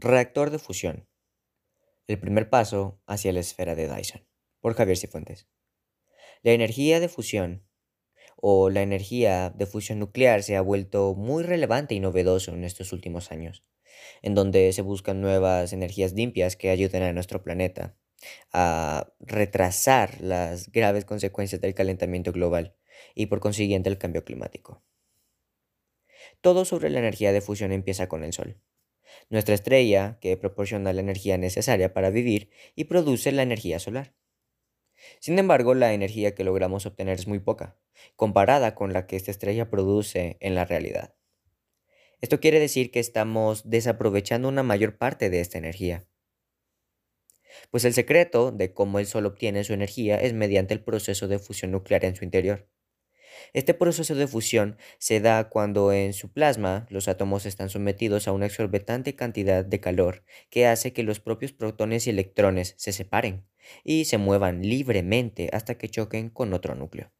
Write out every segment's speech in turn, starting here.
Reactor de fusión. El primer paso hacia la esfera de Dyson. Por Javier Cifuentes. La energía de fusión o la energía de fusión nuclear se ha vuelto muy relevante y novedoso en estos últimos años, en donde se buscan nuevas energías limpias que ayuden a nuestro planeta a retrasar las graves consecuencias del calentamiento global y por consiguiente el cambio climático. Todo sobre la energía de fusión empieza con el Sol nuestra estrella que proporciona la energía necesaria para vivir y produce la energía solar. Sin embargo, la energía que logramos obtener es muy poca, comparada con la que esta estrella produce en la realidad. Esto quiere decir que estamos desaprovechando una mayor parte de esta energía. Pues el secreto de cómo el Sol obtiene su energía es mediante el proceso de fusión nuclear en su interior. Este proceso de fusión se da cuando en su plasma los átomos están sometidos a una exorbitante cantidad de calor que hace que los propios protones y electrones se separen y se muevan libremente hasta que choquen con otro núcleo,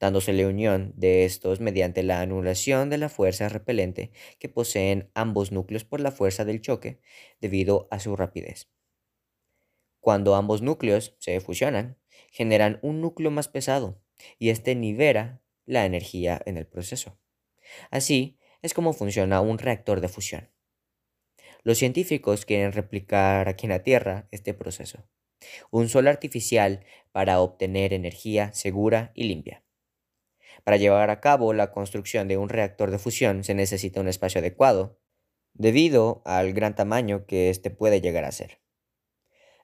dándose la unión de estos mediante la anulación de la fuerza repelente que poseen ambos núcleos por la fuerza del choque debido a su rapidez. Cuando ambos núcleos se fusionan, generan un núcleo más pesado y este nivela la energía en el proceso. Así es como funciona un reactor de fusión. Los científicos quieren replicar aquí en la Tierra este proceso. Un sol artificial para obtener energía segura y limpia. Para llevar a cabo la construcción de un reactor de fusión se necesita un espacio adecuado, debido al gran tamaño que éste puede llegar a ser.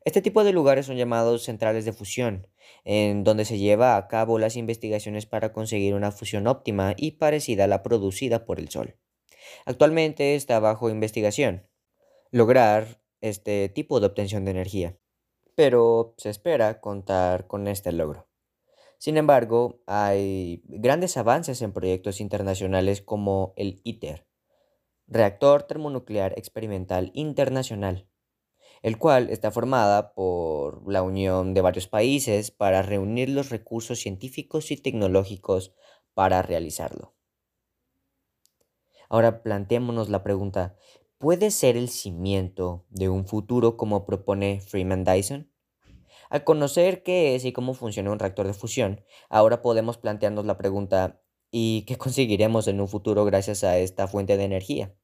Este tipo de lugares son llamados centrales de fusión, en donde se lleva a cabo las investigaciones para conseguir una fusión óptima y parecida a la producida por el Sol. Actualmente está bajo investigación lograr este tipo de obtención de energía, pero se espera contar con este logro. Sin embargo, hay grandes avances en proyectos internacionales como el ITER, Reactor Termonuclear Experimental Internacional, el cual está formada por la unión de varios países para reunir los recursos científicos y tecnológicos para realizarlo. Ahora planteémonos la pregunta, ¿puede ser el cimiento de un futuro como propone Freeman Dyson? Al conocer qué es y cómo funciona un reactor de fusión, ahora podemos plantearnos la pregunta, ¿y qué conseguiremos en un futuro gracias a esta fuente de energía?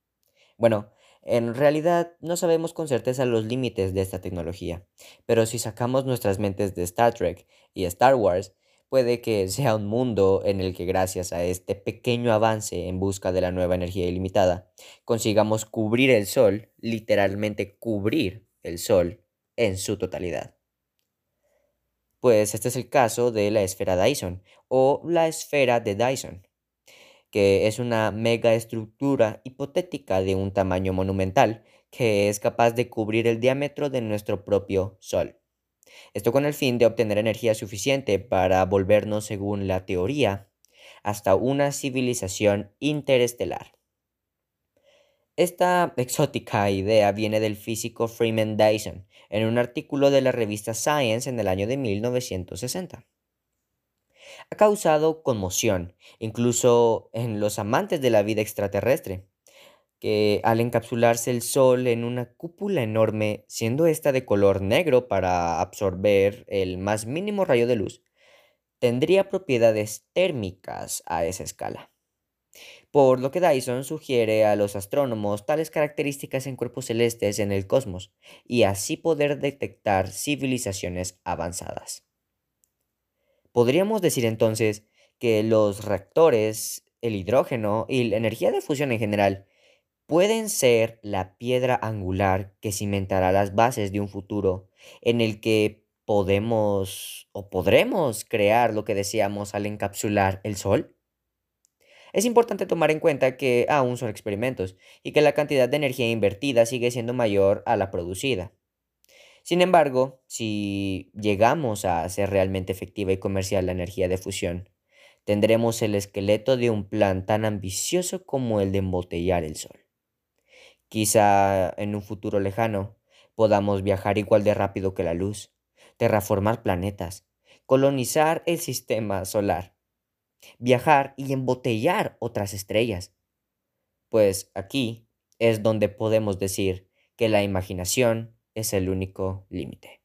Bueno, en realidad no sabemos con certeza los límites de esta tecnología, pero si sacamos nuestras mentes de Star Trek y Star Wars, puede que sea un mundo en el que gracias a este pequeño avance en busca de la nueva energía ilimitada, consigamos cubrir el Sol, literalmente cubrir el Sol en su totalidad. Pues este es el caso de la esfera Dyson o la esfera de Dyson que es una megaestructura hipotética de un tamaño monumental que es capaz de cubrir el diámetro de nuestro propio Sol. Esto con el fin de obtener energía suficiente para volvernos, según la teoría, hasta una civilización interestelar. Esta exótica idea viene del físico Freeman Dyson en un artículo de la revista Science en el año de 1960 ha causado conmoción, incluso en los amantes de la vida extraterrestre, que al encapsularse el Sol en una cúpula enorme, siendo esta de color negro para absorber el más mínimo rayo de luz, tendría propiedades térmicas a esa escala. Por lo que Dyson sugiere a los astrónomos tales características en cuerpos celestes en el cosmos y así poder detectar civilizaciones avanzadas. Podríamos decir entonces que los reactores, el hidrógeno y la energía de fusión en general pueden ser la piedra angular que cimentará las bases de un futuro en el que podemos o podremos crear lo que deseamos al encapsular el Sol? Es importante tomar en cuenta que aún son experimentos y que la cantidad de energía invertida sigue siendo mayor a la producida. Sin embargo, si llegamos a hacer realmente efectiva y comercial la energía de fusión, tendremos el esqueleto de un plan tan ambicioso como el de embotellar el Sol. Quizá en un futuro lejano podamos viajar igual de rápido que la luz, terraformar planetas, colonizar el sistema solar, viajar y embotellar otras estrellas. Pues aquí es donde podemos decir que la imaginación es el único límite.